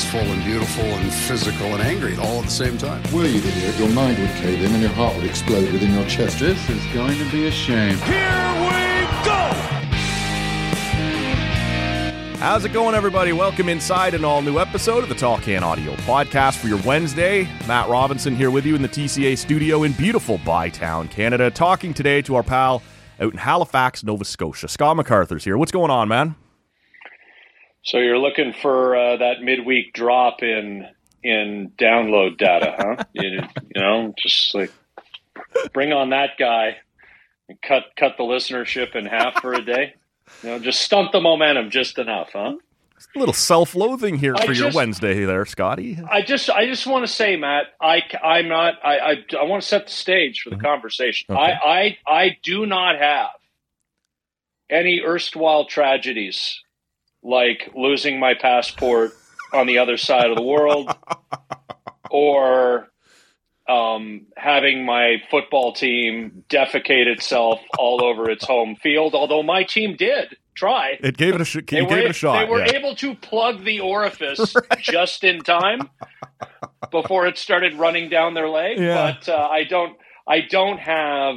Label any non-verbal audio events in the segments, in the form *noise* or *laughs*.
peaceful and beautiful and physical and angry all at the same time. Were you idiot, your mind would cave in and your heart would explode within your chest. This is going to be a shame. Here we go! How's it going, everybody? Welcome inside an all new episode of the Tall Can Audio podcast for your Wednesday. Matt Robinson here with you in the TCA studio in beautiful Bytown, Canada, talking today to our pal out in Halifax, Nova Scotia. Scott MacArthur's here. What's going on, man? So you're looking for uh, that midweek drop in in download data, huh? *laughs* you, you know, just like bring on that guy and cut cut the listenership in half for a day. You know, just stunt the momentum just enough, huh? A little self-loathing here I for your Wednesday there, Scotty. I just I just want to say, Matt, I I'm not I I, I want to set the stage for the conversation. Okay. I, I I do not have any erstwhile tragedies like losing my passport on the other side of the world *laughs* or um, having my football team defecate itself all over its home field. Although my team did try. It gave it a sh- gave were, it a shot. they were yeah. able to plug the orifice *laughs* just in time before it started running down their leg. Yeah. But uh, I don't. I don't have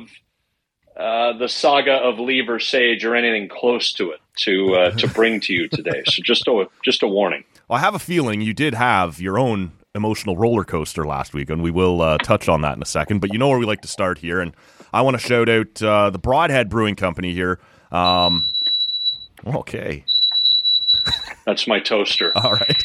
uh, the saga of Lever Sage or anything close to it to uh, to *laughs* bring to you today. So just a just a warning. Well, I have a feeling you did have your own emotional roller coaster last week, and we will uh, touch on that in a second. But you know where we like to start here, and I want to shout out uh, the Broadhead Brewing Company here. Um, okay, That's my toaster. *laughs* all right.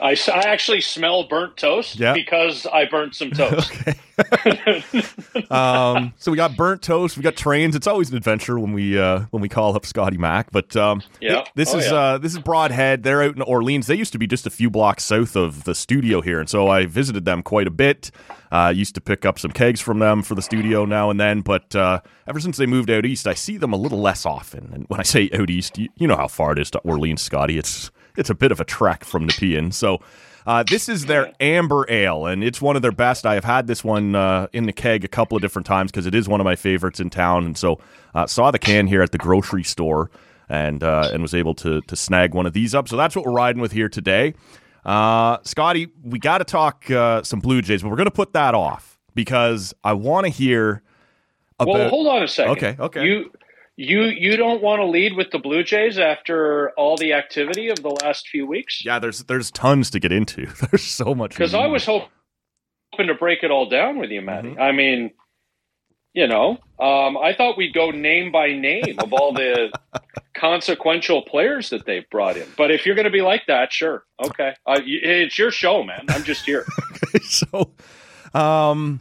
I, I actually smell burnt toast Yeah. because I burnt some toast. *laughs* *laughs* um, so we got burnt toast, we got trains. It's always an adventure when we uh, when we call up Scotty Mac. But um, Yeah. th- this Oh, is yeah. uh, this is Broadhead. They're out in Orleans. They used to be just a few blocks south of the studio here, and so I visited them quite a bit. Uh, used to pick up some kegs from them for the studio now and then, but uh, ever since they moved out east, I see them a little less often. And when I say out east, you, you know how far it is to Orleans, Scotty. It's it's a bit of a trek from Nepean. So uh, this is their amber ale, and it's one of their best. I have had this one uh, in the keg a couple of different times because it is one of my favorites in town. And so uh, saw the can here at the grocery store and uh, and was able to to snag one of these up. So that's what we're riding with here today. Uh, Scotty, we got to talk uh, some Blue Jays, but we're going to put that off because I want to hear about. Well, hold on a second. Okay, okay. You you you don't want to lead with the Blue Jays after all the activity of the last few weeks? yeah, there's there's tons to get into. *laughs* There's so much Because I was hoping to break it all down with you, Matty. Mm-hmm. I mean, you know, um, I thought we'd go name by name of all the *laughs* consequential players that they've brought in. But if you're going to be like that, sure, okay. Uh, it's your show, man. I'm just here. *laughs* so, um,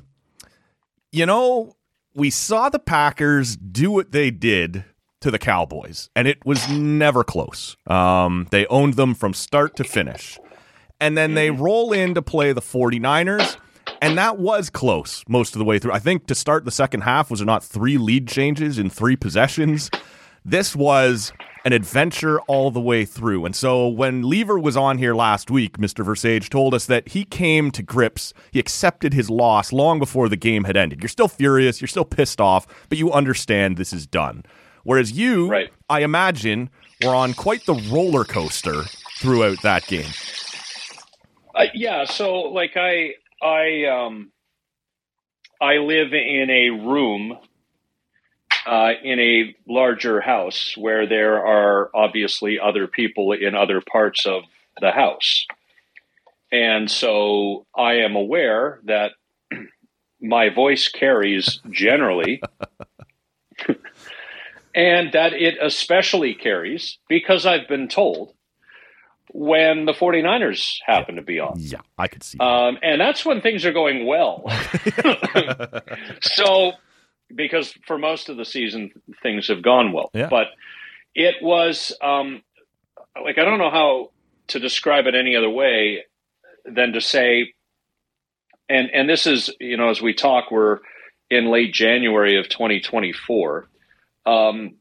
you know, we saw the Packers do what they did to the Cowboys, and it was never close. Um, they owned them from start to finish. And then they roll in to play the 49ers, and that was close most of the way through. I think to start the second half, was there not three lead changes in three possessions? This was an adventure all the way through. And so when Lever was on here last week, Mr. Versage told us that he came to grips, he accepted his loss long before the game had ended. You're still furious, you're still pissed off, but you understand this is done. Whereas you, Right. I imagine, were on quite the roller coaster throughout that game. Uh, yeah, so like I I um I live in a room uh, in a larger house where there are obviously other people in other parts of the house. And so I am aware that *clears throat* my voice carries generally *laughs* and that it especially carries because I've been told when the 49ers happen to be on. Yeah, I could see. that. Um, and that's when things are going well. *laughs* *laughs* so, because for most of the season, things have gone well. Yeah. But it was um, like, I don't know how to describe it any other way than to say, and, and this is, you know, as we talk, we're in late January of 2024. Um,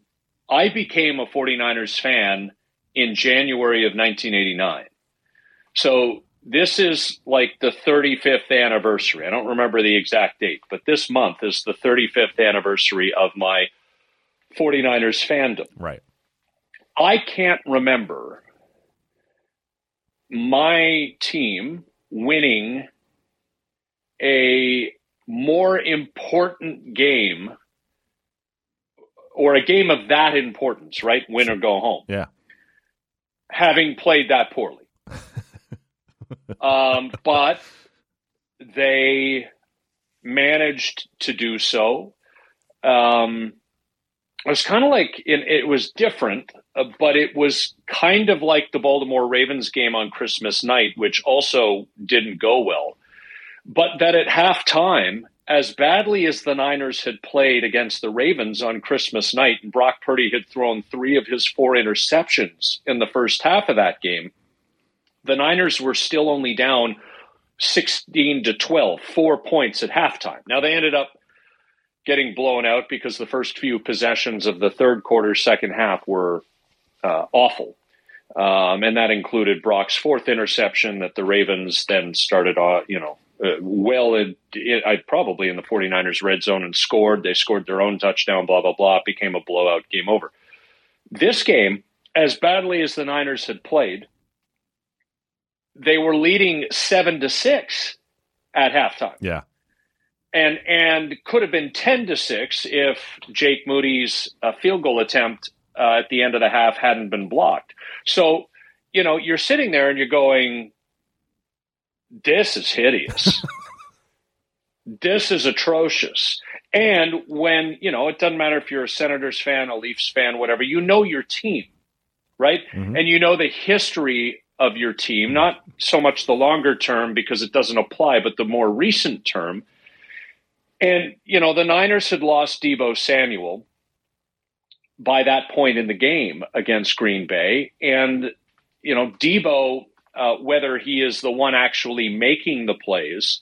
I became a 49ers fan in January of 1989. So this is like the 35th anniversary. I don't remember the exact date, but this month is the 35th anniversary of my 49ers fandom. right. I can't remember my team winning a more important game or a game of that importance, right? Win or go home. Yeah. Having played that poorly. Um, but they managed to do so. Um, it was kind of like it, it was different, uh, but it was kind of like the Baltimore Ravens game on Christmas night, which also didn't go well. But that at halftime, as badly as the Niners had played against the Ravens on Christmas night, and Brock Purdy had thrown three of his four interceptions in the first half of that game, the Niners were still only down 16 to 12, four points at halftime. Now they ended up getting blown out because the first few possessions of the third quarter, second half were uh, awful. Um, and that included Brock's fourth interception that the Ravens then started, uh, you know, uh, well, in, I probably in the 49ers red zone and scored. They scored their own touchdown, blah, blah, blah. It became a blowout, game over. This game, as badly as the Niners had played, they were leading seven to six at halftime. Yeah. And and could have been ten to six if Jake Moody's uh, field goal attempt uh, at the end of the half hadn't been blocked. So, you know, you're sitting there and you're going, this is hideous. *laughs* this is atrocious. And when, you know, it doesn't matter if you're a Senators fan, a Leafs fan, whatever, you know your team, right? Mm-hmm. And you know the history of your team, not so much the longer term because it doesn't apply, but the more recent term. And, you know, the Niners had lost Deebo Samuel by that point in the game against Green Bay. And, you know, Deebo, uh, whether he is the one actually making the plays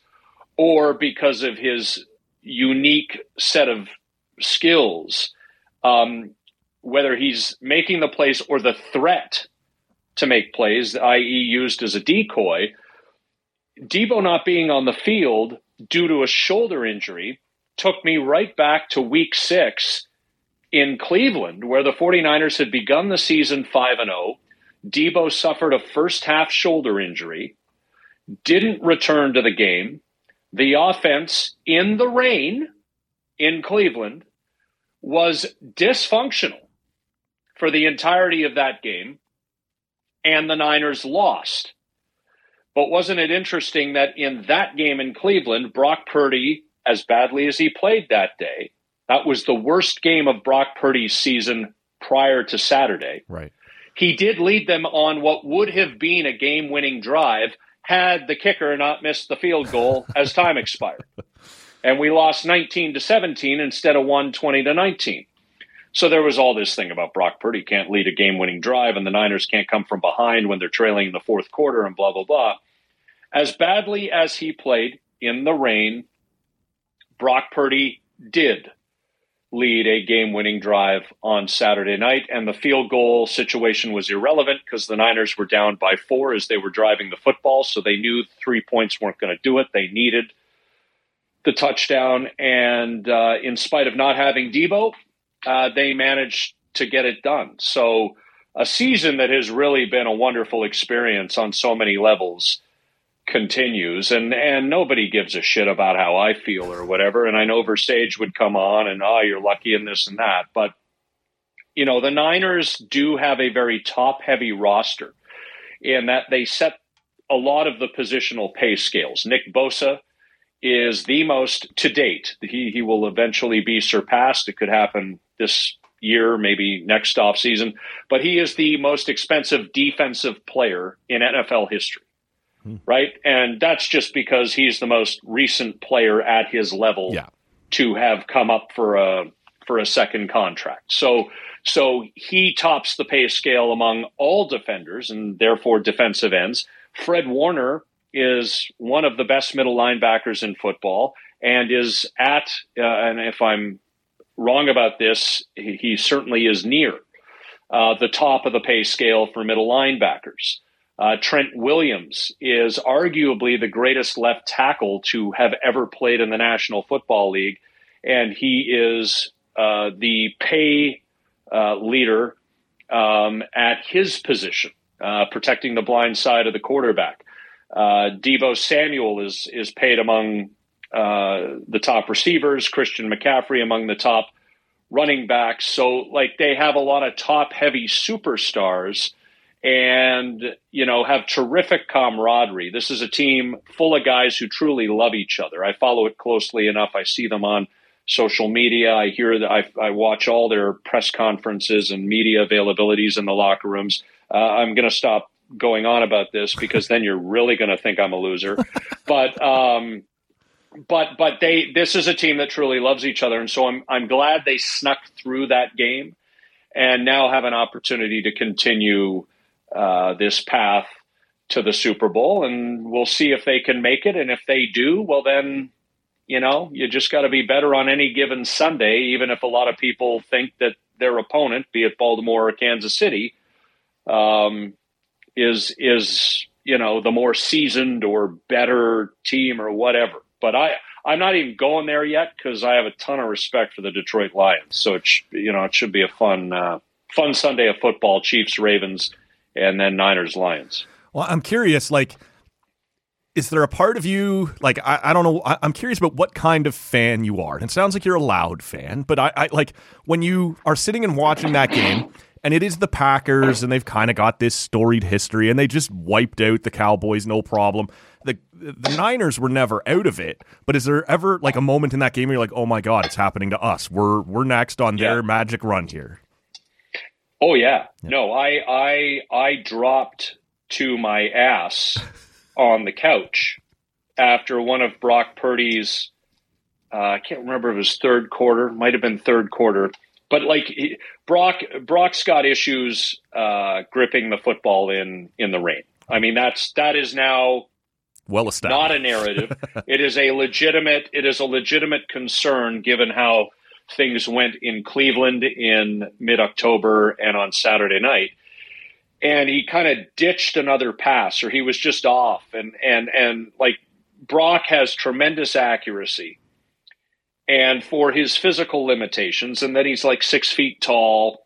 or because of his unique set of skills, um, whether he's making the plays or the threat to make plays, i.e., used as a decoy. Deebo not being on the field due to a shoulder injury took me right back to week six in Cleveland, where the 49ers had begun the season 5 and 0 Debo suffered a first half shoulder injury, didn't return to the game. The offense in the rain in Cleveland was dysfunctional for the entirety of that game, and the Niners lost. But wasn't it interesting that in that game in Cleveland, Brock Purdy, as badly as he played that day, that was the worst game of Brock Purdy's season prior to Saturday. Right. He did lead them on what would have been a game winning drive had the kicker not missed the field goal *laughs* as time expired. And we lost 19 to 17 instead of 120 to 19. So there was all this thing about Brock Purdy can't lead a game winning drive and the Niners can't come from behind when they're trailing in the fourth quarter and blah, blah, blah. As badly as he played in the rain, Brock Purdy did lead a game winning drive on Saturday night. And the field goal situation was irrelevant because the Niners were down by four as they were driving the football. So they knew three points weren't going to do it. They needed the touchdown. And uh, in spite of not having Deebo, uh, they managed to get it done. So a season that has really been a wonderful experience on so many levels continues and and nobody gives a shit about how I feel or whatever. And I know Versage would come on and oh you're lucky in this and that. But you know the Niners do have a very top heavy roster in that they set a lot of the positional pay scales. Nick Bosa is the most to date he he will eventually be surpassed it could happen this year maybe next off season but he is the most expensive defensive player in NFL history hmm. right? And that's just because he's the most recent player at his level yeah. to have come up for a for a second contract. So so he tops the pay scale among all defenders and therefore defensive ends. Fred Warner is one of the best middle linebackers in football and is at uh, and if I'm wrong about this, he, he certainly is near uh, the top of the pay scale for middle linebackers. Uh, Trent Williams is arguably the greatest left tackle to have ever played in the National Football League, and he is uh, the pay uh, leader um, at his position. uh, protecting the blind side of the quarterback. Uh, Deebo Samuel is is paid among uh, the top receivers. Christian McCaffrey among the top running backs. So like they have a lot of top heavy superstars and you know have terrific camaraderie. This is a team full of guys who truly love each other. I follow it closely enough. I see them on social media. I hear that I, I watch all their press conferences and media availabilities in the locker rooms. Uh, I'm going to stop going on about this because then you're really going to think I'm a loser. But um, but but they this is a team that truly loves each other, and so I'm I'm glad they snuck through that game, and now have an opportunity to continue uh, this path to the Super Bowl, and we'll see if they can make it, and if they do, well then. You know, you just got to be better on any given Sunday, even if a lot of people think that their opponent, be it Baltimore or Kansas City, um, is is you know the more seasoned or better team or whatever. But I I'm not even going there yet because I have a ton of respect for the Detroit Lions. So it sh- you know it should be a fun uh, fun Sunday of football: Chiefs, Ravens, and then Niners, Lions. Well, I'm curious, like. Is there a part of you like I, I don't know I, am curious about what kind of fan you are. And it sounds like you're a loud fan, but I, I like when you are sitting and watching that game and it is the Packers, and they've kind of got this storied history, and they just wiped out the Cowboys, no problem. The the Niners were never out of it, but is there ever like a moment in that game where you're like, oh my god, it's happening to us? We're we're next on their yeah. magic run here. Oh yeah. yeah, no, I I I dropped to my ass *laughs* on the couch after one of Brock Purdy's. Uh, I can't remember if it was third quarter, might have been third quarter but like Brock, Brock's got issues uh, gripping the football in in the rain. I mean, that's that is now well established. Not a narrative. *laughs* it is a legitimate. It is a legitimate concern given how things went in Cleveland in mid October and on Saturday night. And he kind of ditched another pass, or he was just off. And and and like Brock has tremendous accuracy and for his physical limitations, and that he's like six feet tall.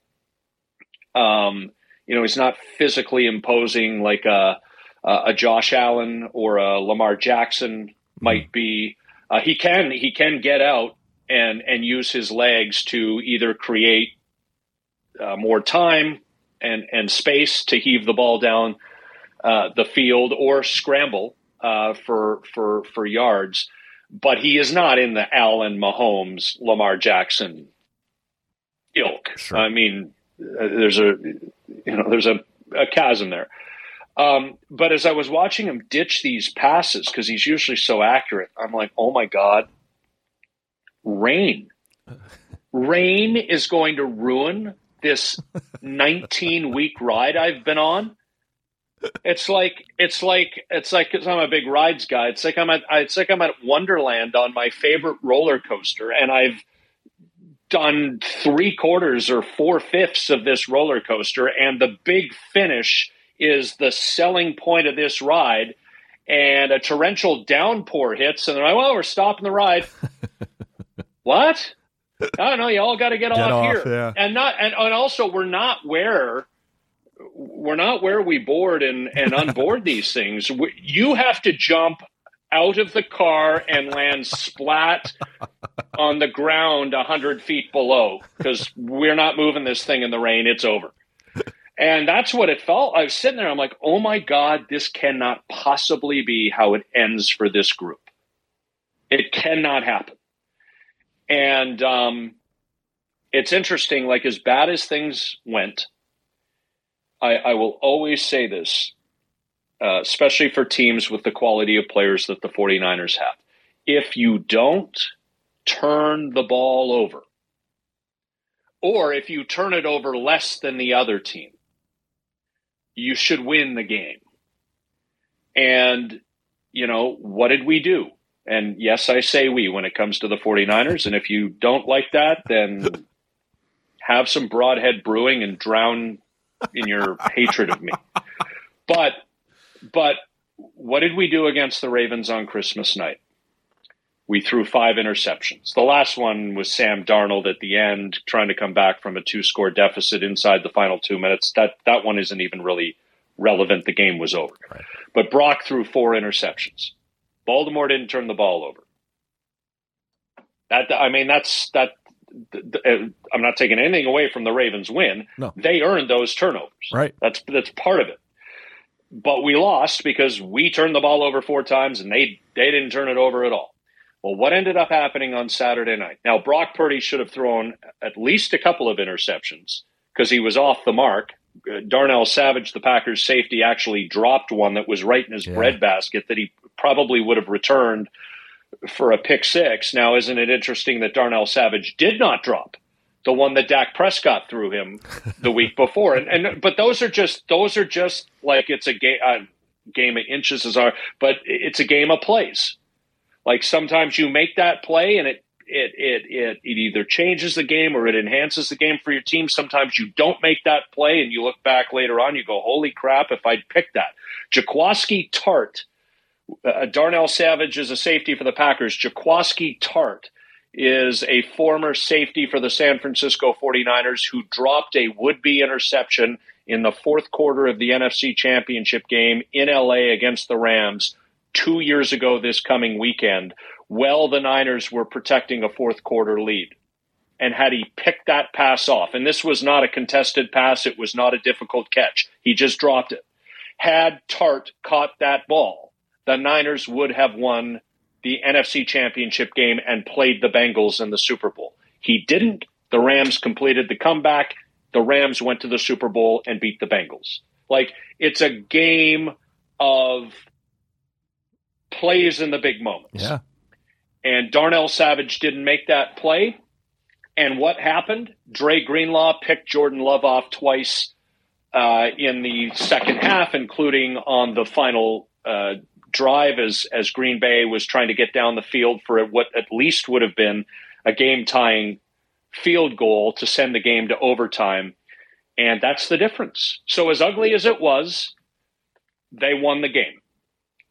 Um, you know, he's not physically imposing like a a Josh Allen or a Lamar Jackson might be. Uh, he can he can get out and and use his legs to either create uh, more time and and space to heave the ball down uh, the field or scramble uh, for for for yards but he is not in the Allen Mahomes, Lamar Jackson ilk. Sure. I mean, uh, there's a you know there's a, a chasm there. Um, but as I was watching him ditch these passes because he's usually so accurate, I'm like, oh my god, rain, *laughs* rain is going to ruin this 19 week ride I've been on it's like it's like it's like because I'm a big rides guy. It's like I'm at it's like I'm at Wonderland on my favorite roller coaster, and I've done three quarters or four fifths of this roller coaster, and the big finish is the selling point of this ride. And a torrential downpour hits, and they're like, "Well, we're stopping the ride." *laughs* what? I don't know. You all got to get, get, off, off here, yeah. and not and, and also we're not where we're not where we board and, and unboard *laughs* these things. You have to jump out of the car and land splat on the ground a hundred feet below because we're not moving this thing in the rain. It's over. And that's what it felt. I was sitting there. I'm like, oh my God, this cannot possibly be how it ends for this group. It cannot happen. And um, it's interesting, like as bad as things went, I, I will always say this, uh, especially for teams with the quality of players that the 49ers have. If you don't turn the ball over, or if you turn it over less than the other team, you should win the game. And, you know, what did we do? And yes, I say we when it comes to the 49ers. And if you don't like that, then *laughs* have some broadhead brewing and drown in your hatred of me. But but what did we do against the Ravens on Christmas night? We threw five interceptions. The last one was Sam Darnold at the end, trying to come back from a two-score deficit inside the final two minutes. That that one isn't even really relevant. The game was over. Right. But Brock threw four interceptions. Baltimore didn't turn the ball over. That I mean, that's that. Uh, I'm not taking anything away from the Ravens' win. No. They earned those turnovers. Right. That's that's part of it. But we lost because we turned the ball over four times and they they didn't turn it over at all. Well, what ended up happening on Saturday night? Now, Brock Purdy should have thrown at least a couple of interceptions because he was off the mark. Uh, Darnell Savage, the Packers safety, actually dropped one that was right in his Yeah. breadbasket that he probably would have returned for a pick six. Now, isn't it interesting that Darnell Savage did not drop the one that Dak Prescott threw him the week *laughs* before? And, and but those are just those are just like it's a game uh, game of inches as our, but it's a game of plays. Like sometimes you make that play and it it it it it either changes the game or it enhances the game for your team. Sometimes you don't make that play and you look back later on, you go, "Holy crap! If I'd picked that." Jaquiski Tartt, uh, Darnell Savage is a safety for the Packers. Jaquiski Tartt is a former safety for the San Francisco 49ers who dropped a would-be interception in the fourth quarter of the NFC Championship game in LA against the Rams two years ago this coming weekend. Well, the Niners were protecting a fourth quarter lead. And had he picked that pass off, and this was not a contested pass, it was not a difficult catch. He just dropped it. Had Tartt caught that ball, the Niners would have won the NFC Championship game and played the Bengals in the Super Bowl. He didn't. The Rams completed the comeback. The Rams went to the Super Bowl and beat the Bengals. Like, it's a game of plays in the big moments. Yeah. And Darnell Savage didn't make that play. And what happened? Dre Greenlaw picked Jordan Love off twice uh, in the second half, including on the final uh, drive as as Green Bay was trying to get down the field for what at least would have been a game tying field goal to send the game to overtime. And that's the difference. So as ugly as it was, they won the game.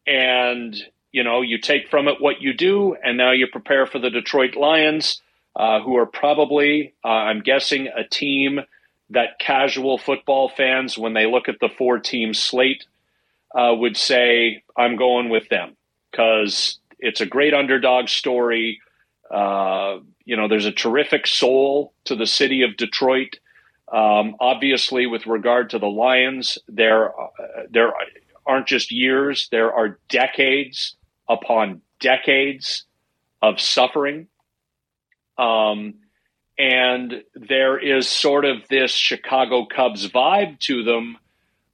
And you know, you take from it what you do, and now you prepare for the Detroit Lions, uh, who are probably, uh, I'm guessing, a team that casual football fans, when they look at the four team slate, uh, would say, I'm going with them because it's a great underdog story. Uh, you know, there's a terrific soul to the city of Detroit. Um, obviously, with regard to the Lions, there uh, there aren't just years; there are decades upon decades of suffering. Um, and there is sort of this Chicago Cubs vibe to them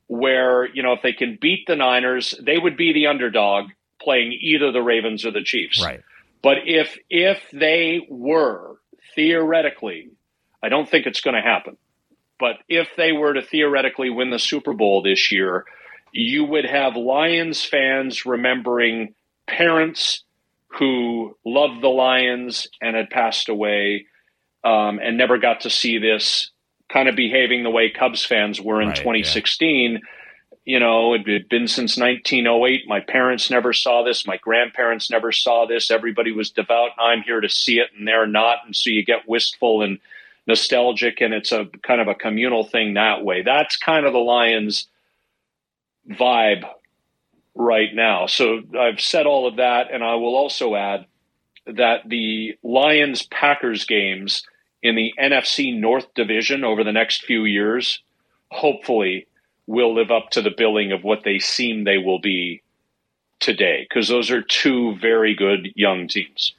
where, you know, if they can beat the Niners, they would be the underdog playing either the Ravens or the Chiefs. Right. But if if they were theoretically, I don't think it's going to happen. But if they were to theoretically win the Super Bowl this year, you would have Lions fans remembering parents who loved the Lions and had passed away um, and never got to see this kind of behaving the way Cubs fans were in Right, yeah. 2016. You know, it had been since 1908. My parents never saw this. My grandparents never saw this. Everybody was devout. I'm here to see it, and they're not. And so you get wistful and nostalgic, and it's a kind of a communal thing that way. That's kind of the Lions vibe right now. So I've said all of that, and I will also add that the Lions Packers games in the NFC North Division over the next few years, hopefully, will live up to the billing of what they seem they will be today, because those are two very good young teams.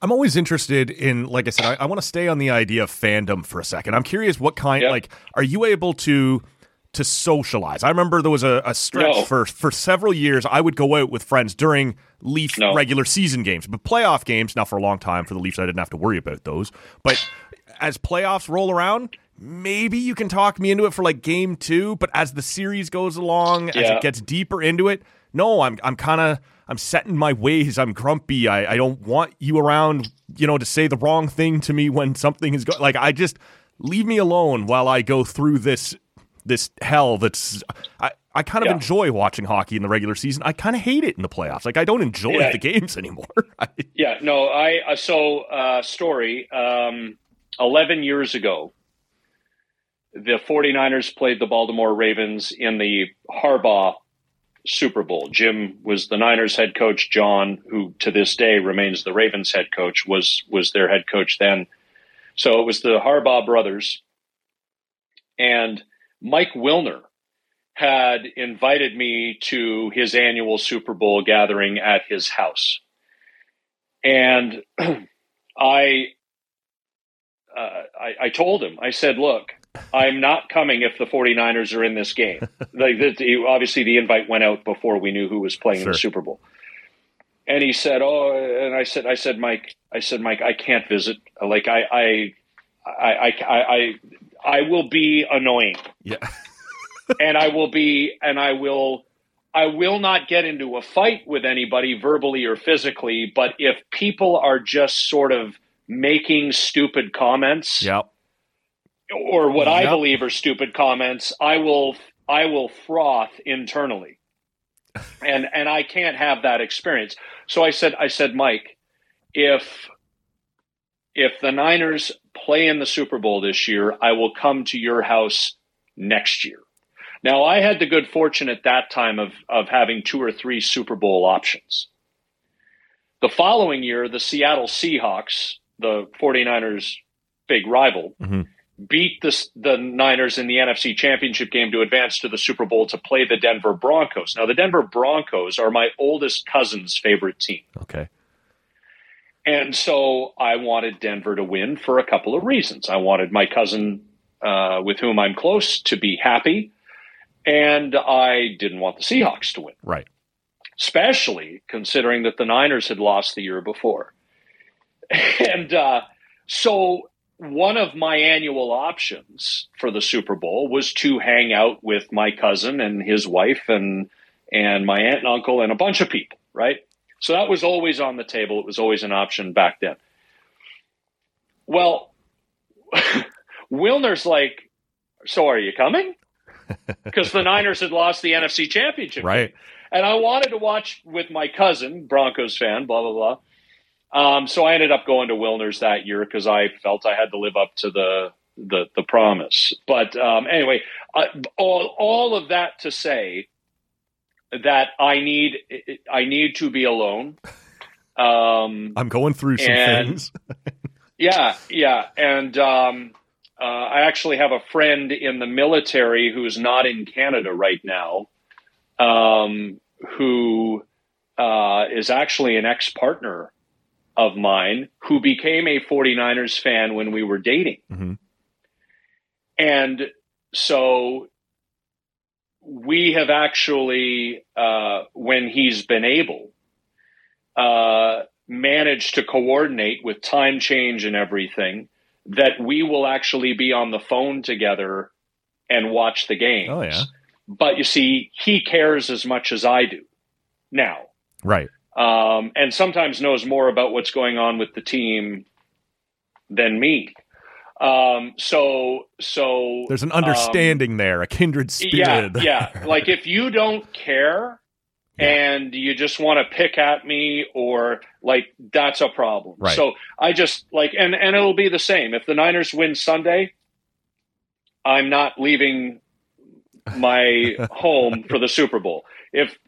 I'm always interested in, like I said, I, I want to stay on the idea of fandom for a second. I'm curious, what kind, Yep. like, are you able to to socialize? I remember there was a, a stretch No. for for several years. I would go out with friends during Leaf No. regular season games, but playoff games. Now, for a long time for the Leafs, I didn't have to worry about those. But as playoffs roll around, maybe you can talk me into it for like game two. But as the series goes along, as it gets deeper into it, no, I'm I'm kind of I'm setting my ways. I'm grumpy. I, I don't want you around, you know, to say the wrong thing to me when something is going. Like I just leave me alone while I go through this this hell. That's I. I kind of Yeah. enjoy watching hockey in the regular season. I kind of hate it in the playoffs. Like I don't enjoy Yeah. the games *laughs* anymore. Yeah, no, I uh, so uh, story. Um, Eleven years ago, the 49ers played the Baltimore Ravens in the Harbaugh Super Bowl. Jim was the Niners head coach. John, who to this day remains the Ravens head coach, was was their head coach then. So it was the Harbaugh brothers, and Mike Wilner had invited me to his annual Super Bowl gathering at his house, and *clears throat* I, uh, I I told him I said, look. I'm not coming if the 49ers are in this game. *laughs* like the, obviously the invite went out before we knew who was playing Sure. in the Super Bowl. And he said, "Oh," and I said, "I said, Mike, I said, Mike, I can't visit. Like, I, I, I, I, I, I will be annoying, Yeah. *laughs* and I will be, and I will, I will not get into a fight with anybody verbally or physically. But if people are just sort of making stupid comments, Yep. or what I believe are stupid comments, I will I will froth internally. *laughs* And and I can't have that experience. So I said I said Mike, if if the Niners play in the Super Bowl this year, I will come to your house next year. Now I had the good fortune at that time of of having two or three Super Bowl options. The following year, the Seattle Seahawks, the 49ers big rival, Mhm. beat the, the Niners in the NFC Championship game to advance to the Super Bowl to play the Denver Broncos. Now, the Denver Broncos are my oldest cousin's favorite team. Okay. And so I wanted Denver to win for a couple of reasons. I wanted my cousin, uh, with whom I'm close, to be happy. And I didn't want the Seahawks to win Right. especially considering that the Niners had lost the year before. *laughs* And uh, so one of my annual options for the Super Bowl was to hang out with my cousin and his wife and and my aunt and uncle and a bunch of people, right? So that was always on the table. It was always an option back then. Well, *laughs* Wilner's like, so are you coming? *laughs* Because the Niners had lost the NFC Championship. Right. And I wanted to watch with my cousin, Broncos fan, blah, blah, blah. Um, so I ended up going to Wilner's that year because I felt I had to live up to the the, the promise. But um, anyway, uh, all, all of that to say that I need I need to be alone. Um, I'm going through some And- things. *laughs* yeah, yeah, and um, uh, I actually have a friend in the military who's not in Canada right now, um, who uh, is actually an ex-partner of mine who became a 49ers fan when we were dating, Mhm. and so we have actually, uh, when he's been able, uh, managed to coordinate with time change and everything that we will actually be on the phone together and watch the games. Oh, yeah. But you see, he cares as much as I do now. Right. Um, and sometimes knows more about what's going on with the team than me. Um, so, so There's an um, understanding there, a kindred yeah, spirit. yeah. Like if you don't care *laughs* and you just want to pick at me or like that's a problem. Right. So I just like and and it'll be the same. If the Niners win Sunday, I'm not leaving my *laughs* home for the Super Bowl. If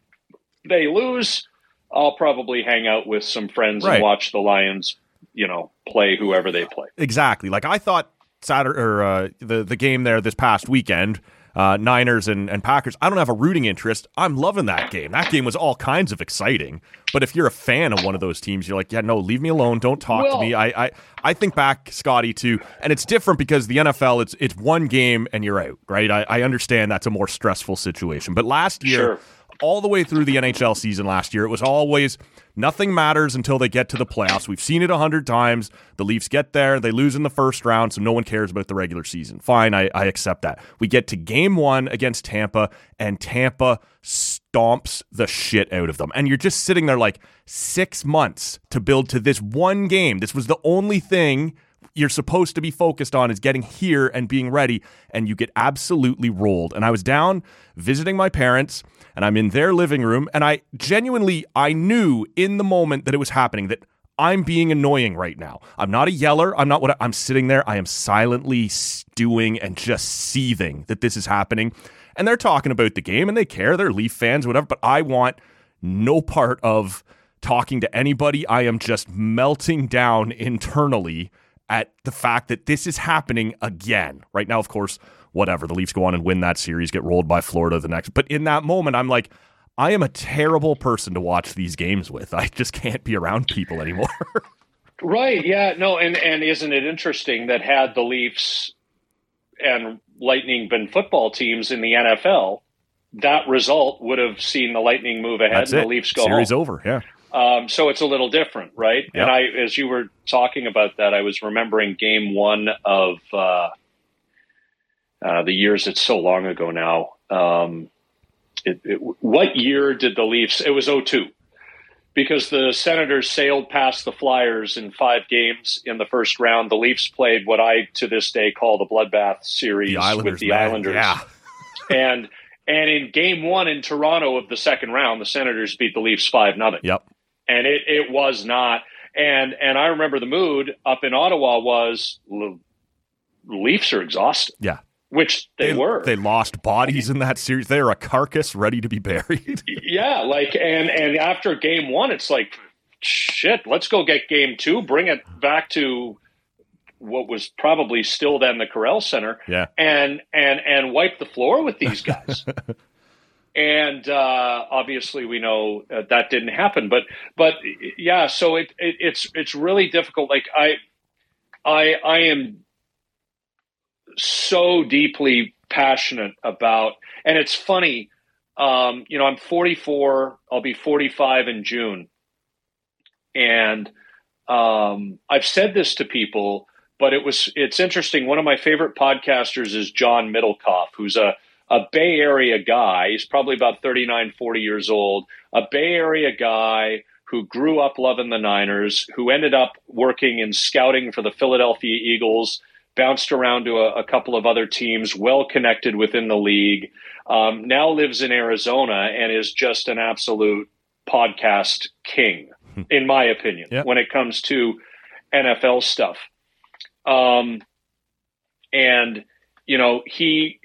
they lose, I'll probably hang out with some friends Right. and watch the Lions, you know, play whoever they play. Exactly. Like I thought Saturday or uh, the the game there this past weekend, uh, Niners and, and Packers. I don't have a rooting interest. I'm loving that game. That game was all kinds of exciting. But if you're a fan of one of those teams, you're like, yeah, no, leave me alone. Don't talk Well- to me. I, I I think back, Scotty, to and it's different because the NFL it's it's one game and you're out, right? I, I understand that's a more stressful situation. But last year. Sure. All the way through the NHL season last year, it was always nothing matters until they get to the playoffs. We've seen it a hundred times. The Leafs get there, they lose in the first round, so no one cares about the regular season. Fine, I, I accept that. We get to game one against Tampa, and Tampa stomps the shit out of them. And you're just sitting there like six months to build to this one game. This was the only thing you're supposed to be focused on is getting here and being ready and you get absolutely rolled and i was down visiting my parents and i'm in their living room and i genuinely i knew in the moment that it was happening that I'm being annoying right now. I'm not a yeller. I'm not what I, I'm sitting there. I am silently stewing and just seething that this is happening. And they're talking about the game and they care. They're Leaf fans, whatever. But I want no part of talking to anybody. I am just melting down internally at the fact that this is happening again. Right now, of course, whatever. The Leafs go on and win that series, get rolled by Florida the next. But in that moment, I'm like, I am a terrible person to watch these games with. *laughs* I just can't be around people anymore. *laughs* right. Yeah. No. And and isn't it interesting that had the Leafs and Lightning been football teams in the NFL, that result would have seen the Lightning move ahead That's and it. the Leafs go Series home. over. Yeah. Um, so it's a little different, right? Yep. And I, as you were talking about that, I was remembering Game One of uh, uh, the years. It's so long ago now. Um, it, it, what year did the Leafs? It was 02. Because the Senators sailed past the Flyers in five games in the first round. The Leafs played what I to this day call the bloodbath series The with the man. Islanders. Yeah. *laughs* And and in game one in Toronto of the second round, the Senators beat the Leafs five nothing Yep. And it, it was not. And and I remember the mood up in Ottawa was "Le- Leafs are exhausted, Yeah. which they, were. They lost bodies in that series. They are a carcass ready to be buried. *laughs* yeah, like and and after game one, it's like shit. Let's go get game two. Bring it back to what was probably still then the Corel Center. Yeah. and and and wipe the floor with these guys. *laughs* and uh, obviously, we know uh, that didn't happen. But but yeah, so it, it it's it's really difficult. Like I I I am so deeply passionate about, and it's funny. Um, you know, I'm 44. I'll be 45 in June, and um, I've said this to people but it was it's interesting. One of my favorite podcasters is John Middlekauff, who's a a Bay Area guy. He's probably about 39, 40 years old. A Bay Area guy who grew up loving the Niners, who ended up working in scouting for the Philadelphia Eagles, bounced around to a, a couple of other teams, well connected within the league. Um, now lives in Arizona and is just an absolute podcast king, in my opinion, Yeah. when it comes to NFL stuff. Um, and you know he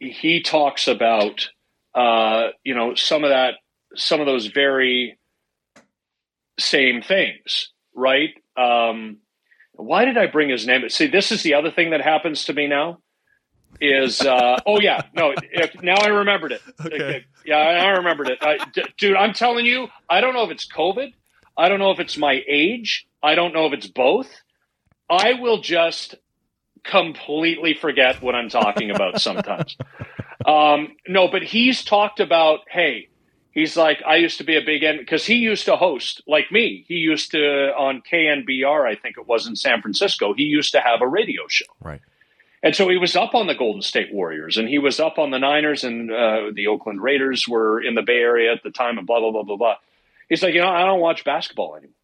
he talks about uh, you know some of that some of those very same things, right? Um, why did I bring his name? See, this is the other thing that happens to me now. Is uh, oh yeah no if, now I remembered it *laughs* Okay. yeah I remembered it I, d- dude I'm telling you I don't know if it's COVID I don't know if it's my age I don't know if it's both I will just completely forget what I'm talking about sometimes. *laughs* um, no, but he's talked about, hey, he's like, I used to be a big N because he used to host like me. He used to on KNBR, I think it was in San Francisco. He used to have a radio show. Right. And so he was up on the Golden State Warriors and he was up on the Niners and uh, the Oakland Raiders were in the Bay Area at the time and blah, blah, blah, blah, blah. He's like, you know, I don't watch basketball anymore.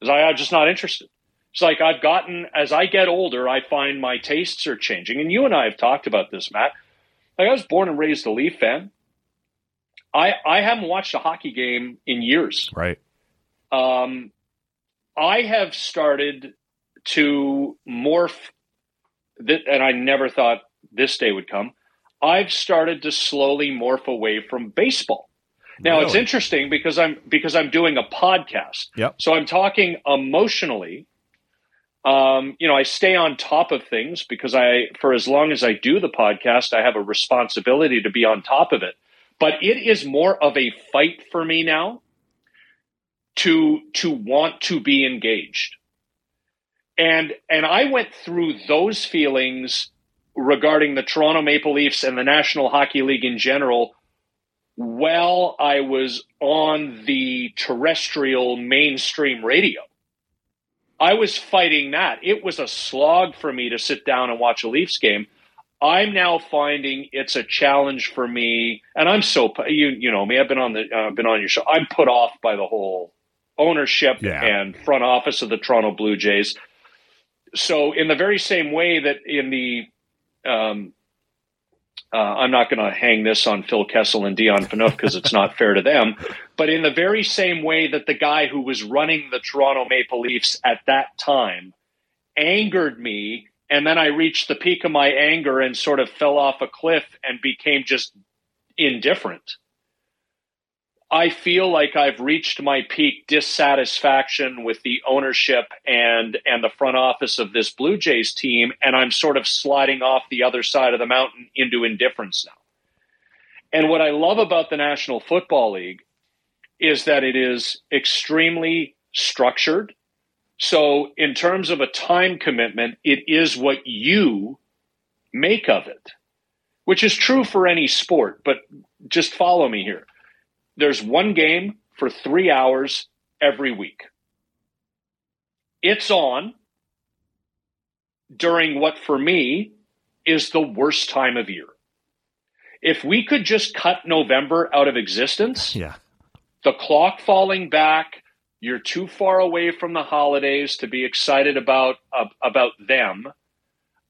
He's like, I'm just not interested. It's like I've gotten, as I get older, I find my tastes are changing. And you and I have talked about this, Matt. Like I was born and raised a Leaf fan. I, I haven't watched a hockey game in years. Right. Um, I have started to morph, th- and I never thought this day would come. I've started to slowly morph away from baseball. Now it's interesting because I'm because I'm doing a podcast. Yep. So I'm talking emotionally. Um, you know, I stay on top of things because I, for as long as I do the podcast, I have a responsibility to be on top of it. But it is more of a fight for me now to to want to be engaged. And and I went through those feelings regarding the Toronto Maple Leafs and the National Hockey League in general while I was on the terrestrial mainstream radio. I was fighting that. It was a slog for me to sit down and watch a Leafs game. I'm now finding it's a challenge for me, and I'm so you you know me. I've been on the uh, I've been on your show. I'm put off by the whole ownership Yeah. and front office of the Toronto Blue Jays. So, in the very same way that in the um, uh, I'm not going to hang this on Phil Kessel and Dion Phaneuf because it's not fair to them. But in the very same way that the guy who was running the Toronto Maple Leafs at that time angered me, and then I reached the peak of my anger and sort of fell off a cliff and became just indifferent. I feel like I've reached my peak dissatisfaction with the ownership and and the front office of this Blue Jays team, and I'm sort of sliding off the other side of the mountain into indifference now. And what I love about the National Football League is that it is extremely structured. So, in terms of a time commitment, it is what you make of it, which is true for any sport. But just follow me here there's one game for three hours every week. It's on during what for me is the worst time of year. If we could just cut November out of existence, Yeah. The clock falling back, you're too far away from the holidays to be excited about uh, about them.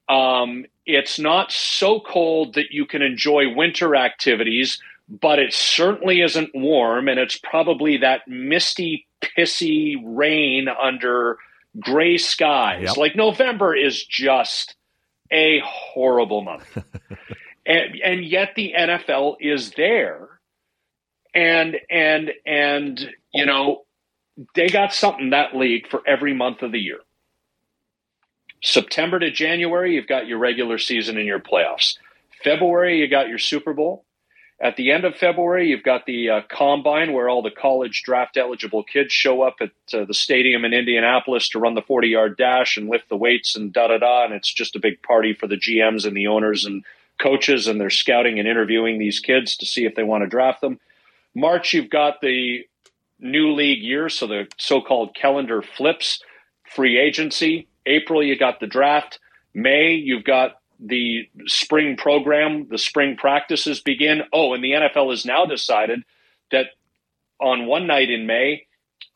Um, it's not so cold that you can enjoy winter activities but it certainly isn't warm, and it's probably that misty, pissy rain under gray skies. Yep. Like November is just a horrible month. *laughs* and, and yet the NFL is there. And and and you know, they got something that league for every month of the year. September to January, you've got your regular season and your playoffs. February, you got your Super Bowl. At the end of February, you've got the uh, combine where all the college draft eligible kids show up at uh, the stadium in Indianapolis to run the 40 yard dash and lift the weights and da da da. And it's just a big party for the GMs and the owners and coaches, and they're scouting and interviewing these kids to see if they want to draft them. March, you've got the new league year, so the so called calendar flips, free agency. April, you got the draft. May, you've got the spring program, the spring practices begin. Oh, and the NFL has now decided that on one night in May,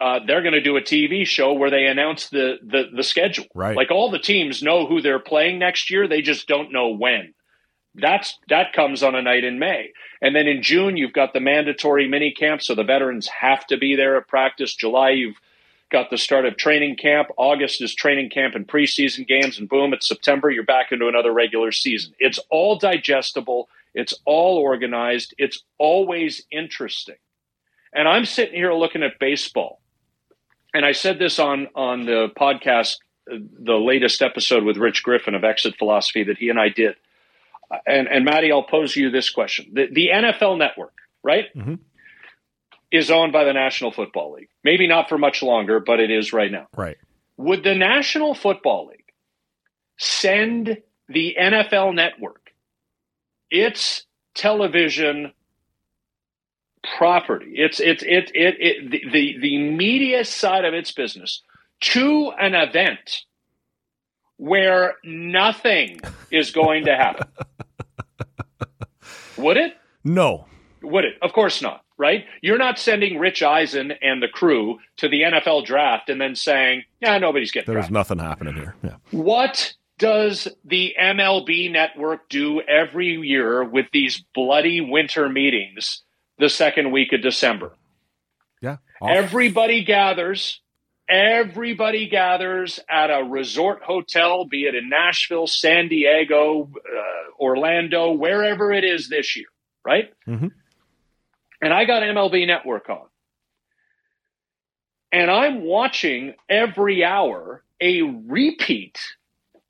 uh, they're going to do a TV show where they announce the, the the schedule. Right. Like all the teams know who they're playing next year, they just don't know when. That's that comes on a night in May, and then in June you've got the mandatory mini camp, so the veterans have to be there at practice. July you've got the start of training camp. August is training camp and preseason games, and boom, it's September. You're back into another regular season. It's all digestible. It's all organized. It's always interesting. And I'm sitting here looking at baseball, and I said this on on the podcast, uh, the latest episode with Rich Griffin of Exit Philosophy that he and I did. And and Maddie, I'll pose you this question: the, the NFL Network, right? Mhm. Is owned by the National Football League. Maybe not for much longer, but it is right now. Right. Would the National Football League send the NFL network its television property, its its it it, it the the media side of its business to an event where nothing is going to happen? *laughs* Would it? No. Would it? Of course not, right? You're not sending Rich Eisen and the crew to the NFL draft and then saying, yeah, nobody's getting There's drafted. nothing happening here. Yeah. What does the MLB network do every year with these bloody winter meetings the second week of December? Yeah. Off- Everybody gathers. Everybody gathers at a resort hotel, be it in Nashville, San Diego, uh, Orlando, wherever it is this year, right? Mhm. And I got MLB Network on. And I'm watching every hour a repeat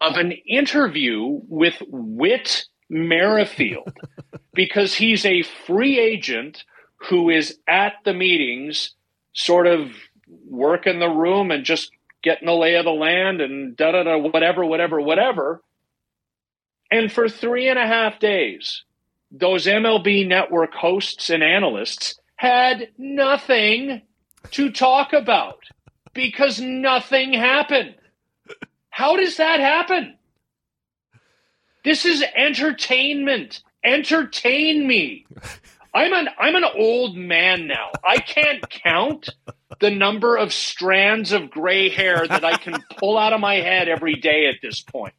of an interview with Whit Merrifield *laughs* because he's a free agent who is at the meetings, sort of working the room and just getting the lay of the land and da da da, whatever, whatever, whatever. And for three and a half days, those MLB network hosts and analysts had nothing to talk about because nothing happened. How does that happen? This is entertainment. Entertain me. I'm an I'm an old man now. I can't count the number of strands of gray hair that I can *laughs* pull out of my head every day at this point.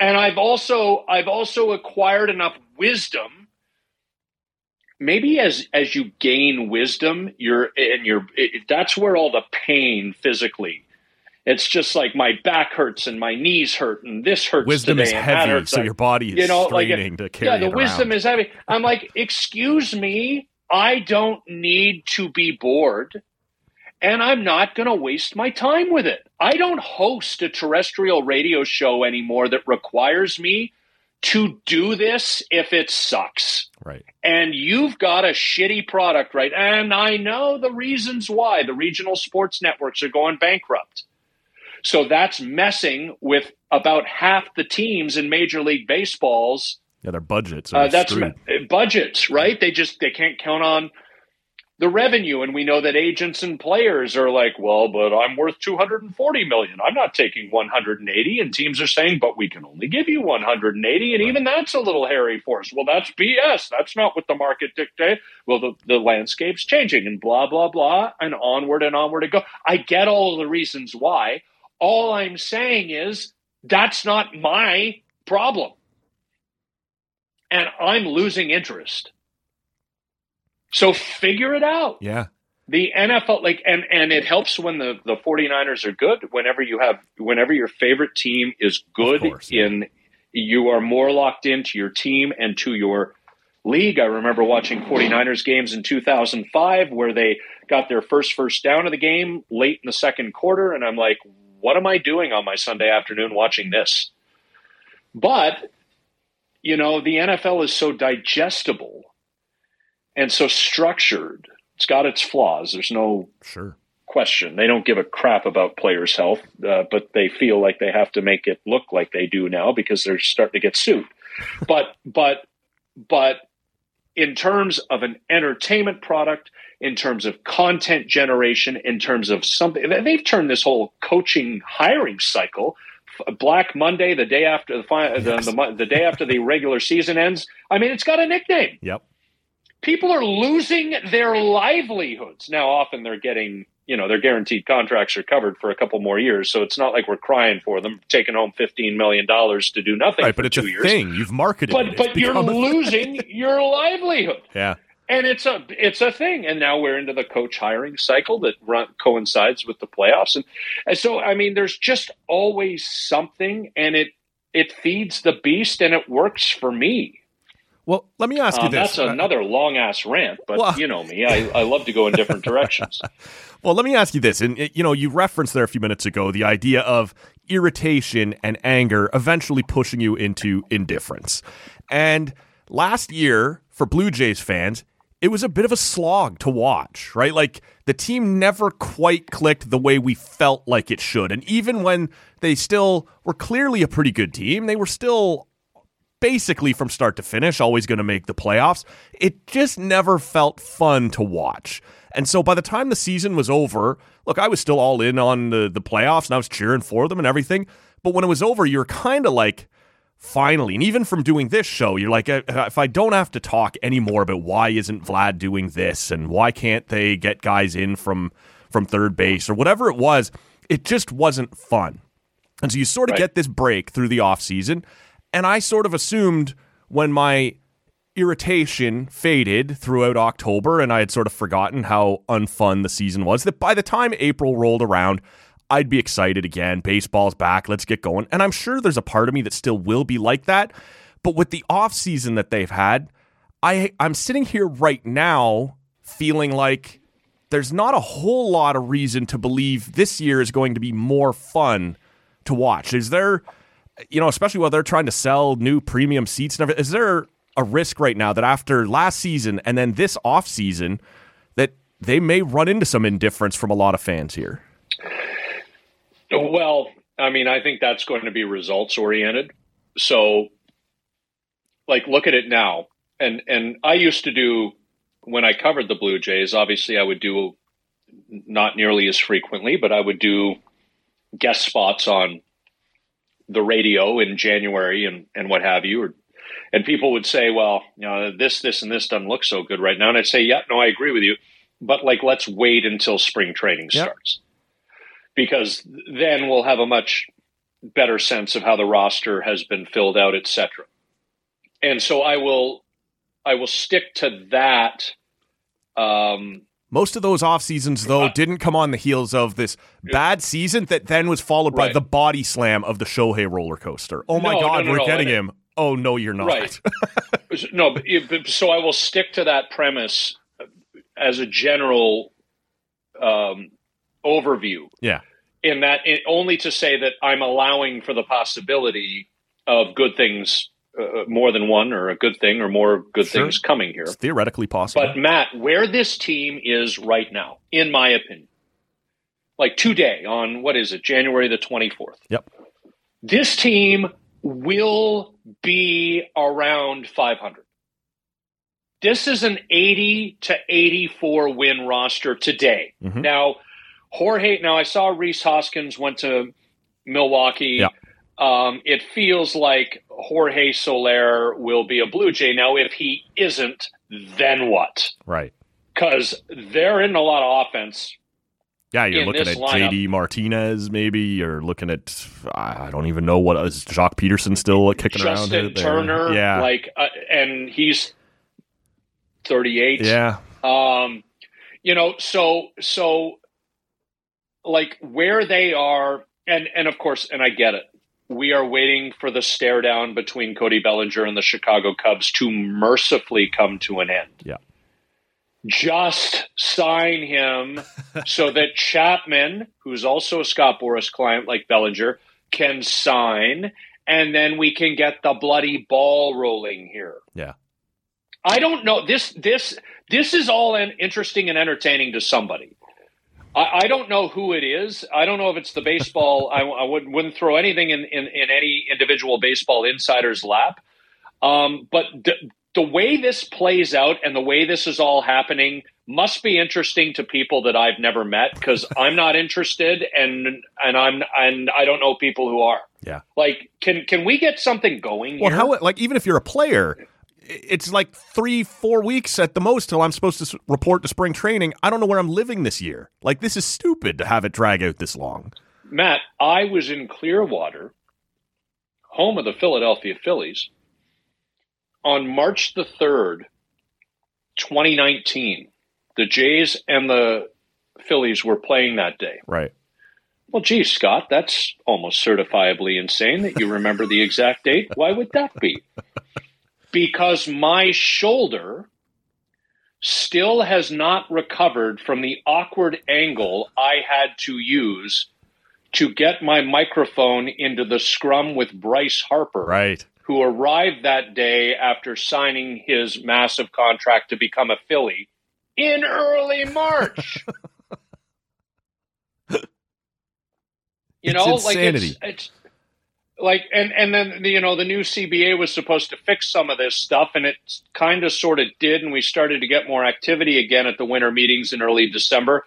and I've also I've also acquired enough wisdom. Maybe as as you gain wisdom, you're and you're it, that's where all the pain physically. It's just like my back hurts and my knees hurt and this hurts. Wisdom today is and heavy, hurts. so your body is you know, like straining to carry yeah, the wisdom around. is heavy. I'm *laughs* like, excuse me, I don't need to be bored, and I'm not going to waste my time with it. I don't host a terrestrial radio show anymore that requires me to do this if it sucks. right. And you've got a shitty product, right? And I know the reasons why the regional sports networks are going bankrupt. So that's messing with about half the teams in Major League Baseball's Yeah, their budgets uh, that's me- budgets, right? They just they can't count on the revenue, and we know that agents and players are like, well, but I'm worth 240 million. I'm not taking 180, and teams are saying, but we can only give you 180, and even that's a little hairy for us. Well, that's BS. That's not what the market dictates. Well, the, the landscape's changing, and blah blah blah, and onward and onward it go. I get all the reasons why. All I'm saying is that's not my problem and I'm losing interest. So figure it out. Yeah. The NFL like and and it helps when the the 49ers are good whenever you have whenever your favorite team is good course, yeah. in you are more locked into your team and to your league. I remember watching 49ers games in 2005 where they got their first first down of the game late in the second quarter and I'm like what am I doing on my Sunday afternoon watching this? But you know, the NFL is so digestible and so structured. It's got its flaws. There's no Sure. question. They don't give a crap about players' health, uh, but they feel like they have to make it look like they do now because they're starting to get sued. But but but in terms of an entertainment product, in terms of content generation, in terms of something, they've turned this whole coaching hiring cycle. Black Monday, the day after the, fi- the, the the day after the regular season ends. I mean, it's got a nickname Yep. people are losing their livelihoods. Now, often they're getting, you know, their guaranteed contracts are covered for a couple more years. So it's not like we're crying for them, taking home $15 million to do nothing Right, but it's a years. thing. You've marketed it. But, but you're losing *laughs* your livelihood. Yeah. And it's a it's a thing, and now we're into the coach hiring cycle that run, coincides with the playoffs, and, and so I mean, there's just always something, and it it feeds the beast, and it works for me. Well, let me ask you Um, this. that's another long ass rant, but Well- you know me, I, I love to go in different directions. *laughs* Well, let me ask you this. And, you know, you referenced there a few minutes ago the idea of irritation and anger eventually pushing you into indifference. And last year, for Blue Jays fans, it was a bit of a slog to watch, right? Like the team never quite clicked the way we felt like it should. And even when they still were clearly a pretty good team, they were still basically from start to finish, always going to make the playoffs. It just never felt fun to watch. And so by the time the season was over, look, I was still all in on the, the playoffs and I was cheering for them and everything. But when it was over, you're kind of like, finally. And even from doing this show, you're like, if I don't have to talk anymore about why isn't Vlad doing this and why can't they get guys in from from third base or whatever it was, it just wasn't fun. And so you sort of Right. get this break through the offseason. And I sort of assumed when my irritation faded throughout October and I had sort of forgotten how unfun the season was, that by the time April rolled around, I'd be excited again. Baseball's back. Let's get going. And I'm sure there's a part of me that still will be like that. But with the offseason that they've had, I I'm sitting here right now feeling like there's not a whole lot of reason to believe this year is going to be more fun to watch. Is there, you know, especially while they're trying to sell new premium seats and everything, is there a risk right now that after last season and then this off season that they may run into some indifference from a lot of fans here? Well, I mean, I think that's going to be results oriented. So, like, look at it now. And and I used to do when I covered the Blue Jays. Obviously, I would do not nearly as frequently, but I would do guest spots on the radio in January and and what have you. Or, and people would say, "Well, you know, this, this, and this doesn't look so good right now." And I'd say, "Yeah, no, I agree with you." But like, let's wait until spring training Yep. starts because then we'll have a much better sense of how the roster has been filled out, etc. And so I will I will stick to that. Um, most of those off seasons, though, Uh, didn't come on the heels of this bad season that then was followed by Right. the body slam of the Shohei roller coaster. Oh my No, God, no, no, we're getting him. Oh no, you're not. Right. no, but, but- so I will stick to that premise as a general um, overview. Yeah. In that, in, only to say that I'm allowing for the possibility of good things, uh, more than one, or a good thing, or more good Sure. things coming here. It's theoretically possible. But Matt, where this team is right now, in my opinion, like today on what is it, January the 24th, yep. this team will be around 500. This is an 80 to 84 win roster today. Mhm. Now, Jorge, now I saw Rhys Hoskins went to Milwaukee. Yeah. Um, it feels like Jorge Soler will be a Blue Jay. Now, if he isn't, then what? Right. Because they're in a lot of offense. Yeah, you're looking at lineup- JD Martinez, maybe. You're looking at I don't even know what is Joc Pederson still kicking around Justin out there. Turner, Yeah, like, uh, and he's 38. yeah, Um, you know, so so like where they are, and and of course, and I get it. We are waiting for the stare down between Cody Bellinger and the Chicago Cubs to mercifully come to an end. Yeah. Just sign him *laughs* so that Chapman, who's also a Scott Boras client like Bellinger, can sign, and then we can get the bloody ball rolling here. yeah. I don't know this this this is all an interesting and entertaining to somebody. I, I don't know who it is. I don't know if it's the baseball. I, I wouldn't, wouldn't throw anything in, in, in any individual baseball insider's lap. Um, but d- the way this plays out and the way this is all happening must be interesting to people that I've never met because I'm not interested and and I'm and I don't know people who are. Yeah. Like, can can we get something going Well, here? how like even if you're a player, it's like three, four weeks at the most till I'm supposed to report to spring training. I don't know where I'm living this year. Like this is stupid to have it drag out this long. Matt, I was in Clearwater, home of the Philadelphia Phillies, on March the 3rd, 2019. The Jays and the Phillies were playing that day. Right. Well, geez, Scott, that's almost certifiably insane that you remember the exact date. Why would that be? Because my shoulder still has not recovered from the awkward angle I had to use to get my microphone into the scrum with Bryce Harper, Right. who arrived that day after signing his massive contract to become a Philly in early March. *laughs* you know, insanity. like it's, it's like, and and then you know the new CBA was supposed to fix some of this stuff, and it kind of sort of did, and we started to get more activity again at the winter meetings in early December.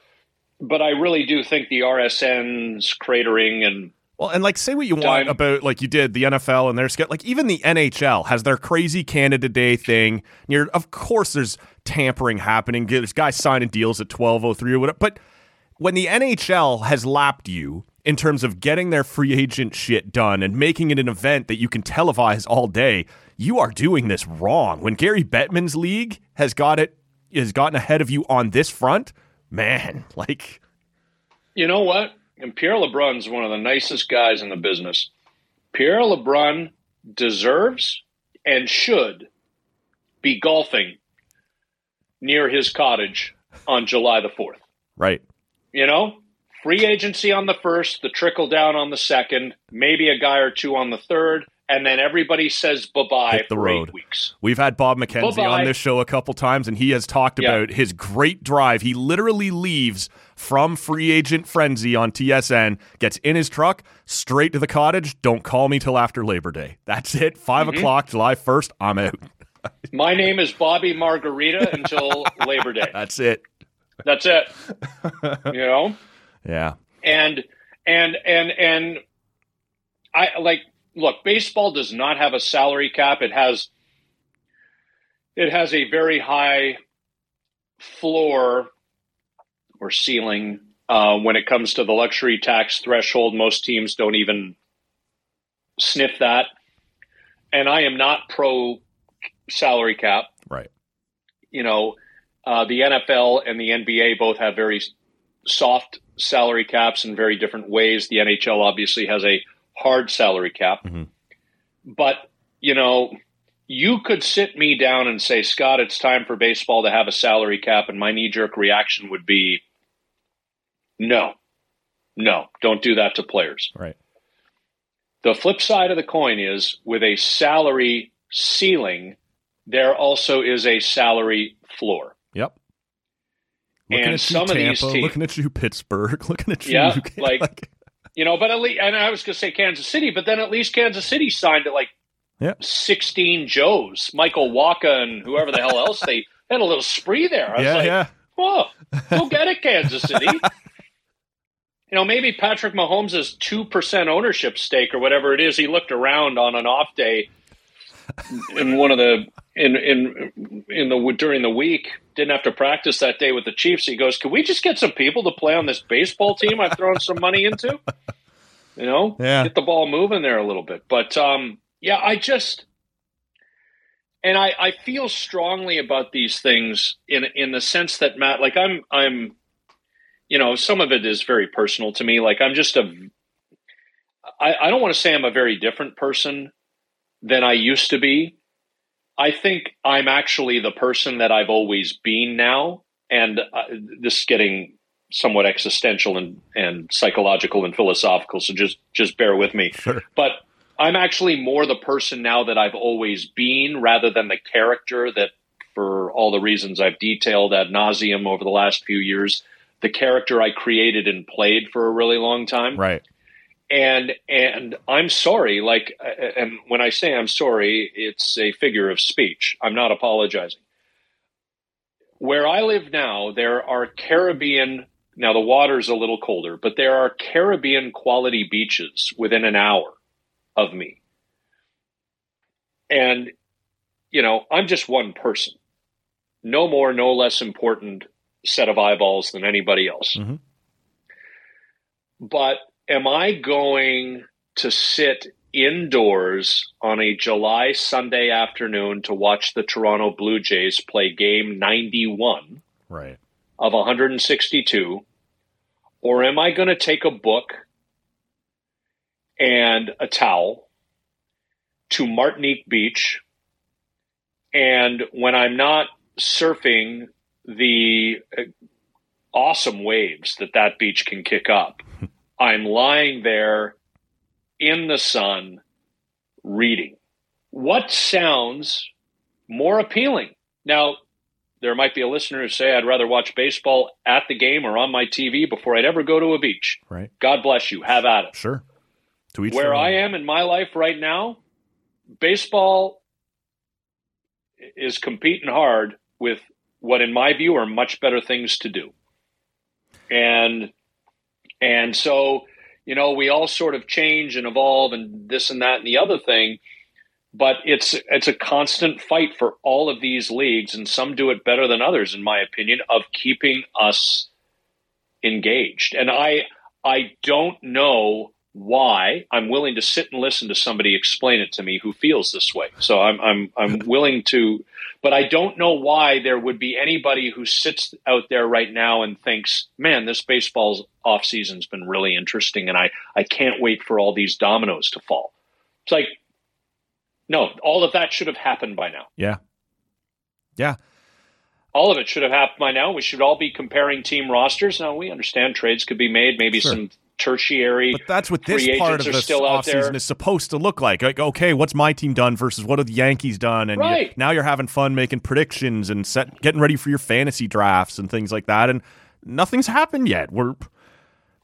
But I really do think the RSN's cratering and Well, and like say what you want Dime. about like you did the NFL and their sch- like even the NHL has their crazy Canada Day thing. You're, of course, there's tampering happening. There's guys signing deals at twelve oh three or whatever. But when the NHL has lapped you in terms of getting their free agent shit done and making it an event that you can televise all day, you are doing this wrong. When Gary Bettman's league has got it has gotten ahead of you on this front, man, *laughs* like You know what? And Pierre LeBrun's one of the nicest guys in the business. Pierre LeBrun deserves and should be golfing near his cottage on July the 4th. right. You know, free agency on the first, the trickle down on the second, maybe a guy or two on the third, and then everybody says bye bye the for road. eight weeks. We've had Bob McKenzie Bye-bye. on this show a couple times, and he has talked Yeah. about his great drive. He literally leaves from free agent frenzy on TSN, gets in his truck, straight to the cottage. Don't call me till after Labor Day. That's it. 5 Mm-hmm. o'clock, July 1st. I'm out. My name is Bobby Margarita until *laughs* Labor Day. That's it. That's it. You know? Yeah. and and and and I like look, baseball does not have a salary cap. It has it has a very high floor or ceiling uh, when it comes to the luxury tax threshold. Most teams don't even sniff that. And I am not pro salary cap. Right. You know, uh, the NFL and the NBA both have very soft salary caps in very different ways. The NHL obviously has a hard salary cap. Mhm. But, you know, you could sit me down and say, Scott, it's time for baseball to have a salary cap. And my knee jerk reaction would be, no, no, don't do that to players. Right. The flip side of the coin is with a salary ceiling, there also is a salary floor. Looking And at some you, of these teams- looking at you, Pittsburgh, *laughs* looking at you. Yeah, like- – You know, but at least, and I was going to say Kansas City, but then at least Kansas City signed it like Yeah. 16 Joes, Michael Wacha, and whoever the hell else. They *laughs* had a little spree there. I was yeah, like, yeah. Whoa, go *laughs* get it, Kansas City. you know, maybe Patrick Mahomes' 2% ownership stake or whatever it is, he looked around on an off day in one of the in in in the during the week didn't have to practice that day with the Chiefs. He goes, "Can we just get some people to play on this baseball team I've thrown some money into? *laughs* You know, Yeah. get the ball moving there a little bit." But um, yeah, I just and I, I feel strongly about these things in in the sense that Matt, like I'm I'm, you know, some of it is very personal to me. Like I'm just a, I, I don't want to say I'm a very different person than I used to be. I think I'm actually the person that I've always been now, and uh, this is getting somewhat existential and, and psychological and philosophical. So just just bear with me. Sure. But I'm actually more the person now that I've always been, rather than the character that, for all the reasons I've detailed ad nauseum over the last few years, the character I created and played for a really long time Right. And and I'm sorry. Like, uh, and when I say I'm sorry, it's a figure of speech. I'm not apologizing. Where I live now, there are Caribbean. Now the water's a little colder, but there are Caribbean quality beaches within an hour of me. And you know, I'm just one person. No more, no less important set of eyeballs than anybody else. Mhm. But am I going to sit indoors on a July Sunday afternoon to watch the Toronto Blue Jays play game 91 Right. of 162? Or am I going to take a book and a towel to Martinique Beach? And when I'm not surfing the uh, awesome waves that that beach can kick up, *laughs* I'm lying there in the sun reading. What sounds more appealing? Now, there might be a listener who say I'd rather watch baseball at the game or on my TV before I'd ever go to a beach. Right. God bless you. Have at it. Sure. To each Where. I am in my life right now, baseball is competing hard with what in my view are much better things to do. And and so, you know, we all sort of change and evolve and this and that and the other thing, but it's it's a constant fight for all of these leagues and some do it better than others in my opinion of keeping us engaged. And I I don't know why. I'm willing to sit and listen to somebody explain it to me who feels this way. So I'm I'm I'm *laughs* willing to but I don't know why there would be anybody who sits out there right now and thinks, "Man, this baseball's off season's been really interesting and I I can't wait for all these dominoes to fall." It's like no, all of that should have happened by now. Yeah. Yeah. All of it should have happened by now. We should all be comparing team rosters. Now we understand trades could be made, maybe Sure. some tertiary But that's what this part of the still out there. offseason is supposed to look like. Like, okay, what's my team done versus what have the Yankees done? And you- now you're having fun making predictions and set, getting ready for your fantasy drafts and things like that. And nothing's happened yet. We're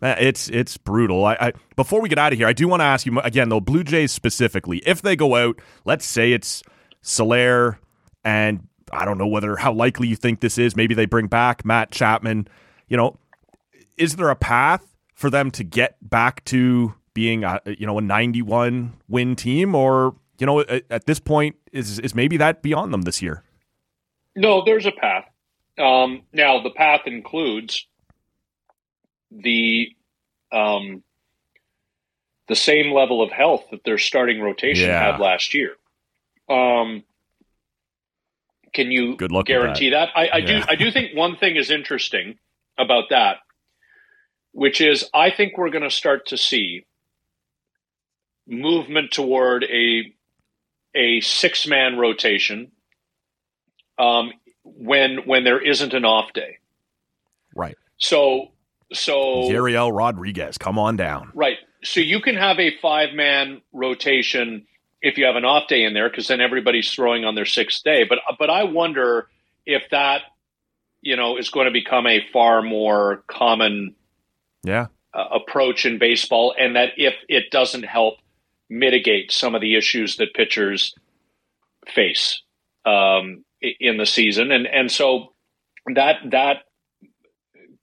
it's it's brutal. I, I before we get out of here, I do want to ask you again though, Blue Jays specifically, if they go out, let's say it's Soler and I don't know whether how likely you think this is. Maybe they bring back Matt Chapman. You know, is there a path for them to get back to being a you know a 91 win team or you know at, at this point is is maybe that beyond them this year No, there's a path. Um, now, the path includes the um, the same level of health that their starting rotation Yeah. had last year. Um, can you Good luck guarantee that? I, I do. I do think one thing is interesting about that, which is I think we're going to start to see movement toward a a six man rotation um, when when there isn't an off day. Right. So so Yariel Rodriguez, come on down. Right. So you can have a five man rotation if you have an off day in there, because then everybody's throwing on their sixth day. But but I wonder if that you know is going to become a far more common Yeah. uh, approach in baseball, and that if it doesn't help mitigate some of the issues that pitchers face um, in the season, and and so that that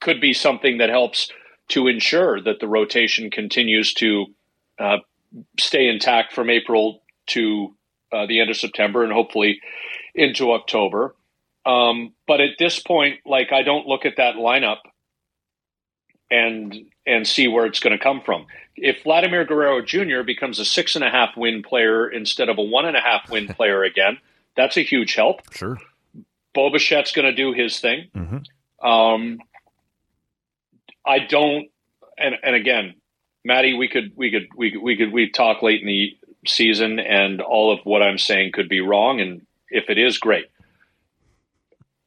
could be something that helps to ensure that the rotation continues to uh, stay intact from April to uh, the end of September, and hopefully into October. Um, but at this point, like I don't look at that lineup and and see where it's going to come from. If Vladimir Guerrero Jr. becomes a six and a half win player instead of a one and a half win player again, that's a huge help. Sure. Bo Bichette's going to do his thing. Mhm. Um, I don't, and and again, Maddie, we could we could we could, we could we talk late in the season, and all of what I'm saying could be wrong, and if it is, great.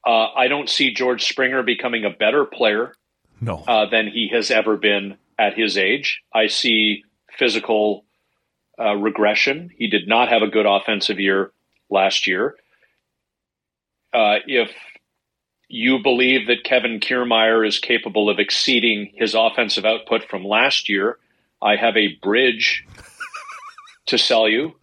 Uh, I don't see George Springer becoming a better player No. uh, than he has ever been at his age. I see physical uh, regression. He did not have a good offensive year last year. Uh, if you believe that Kevin Kiermaier is capable of exceeding his offensive output from last year, I have a bridge *laughs* to sell you.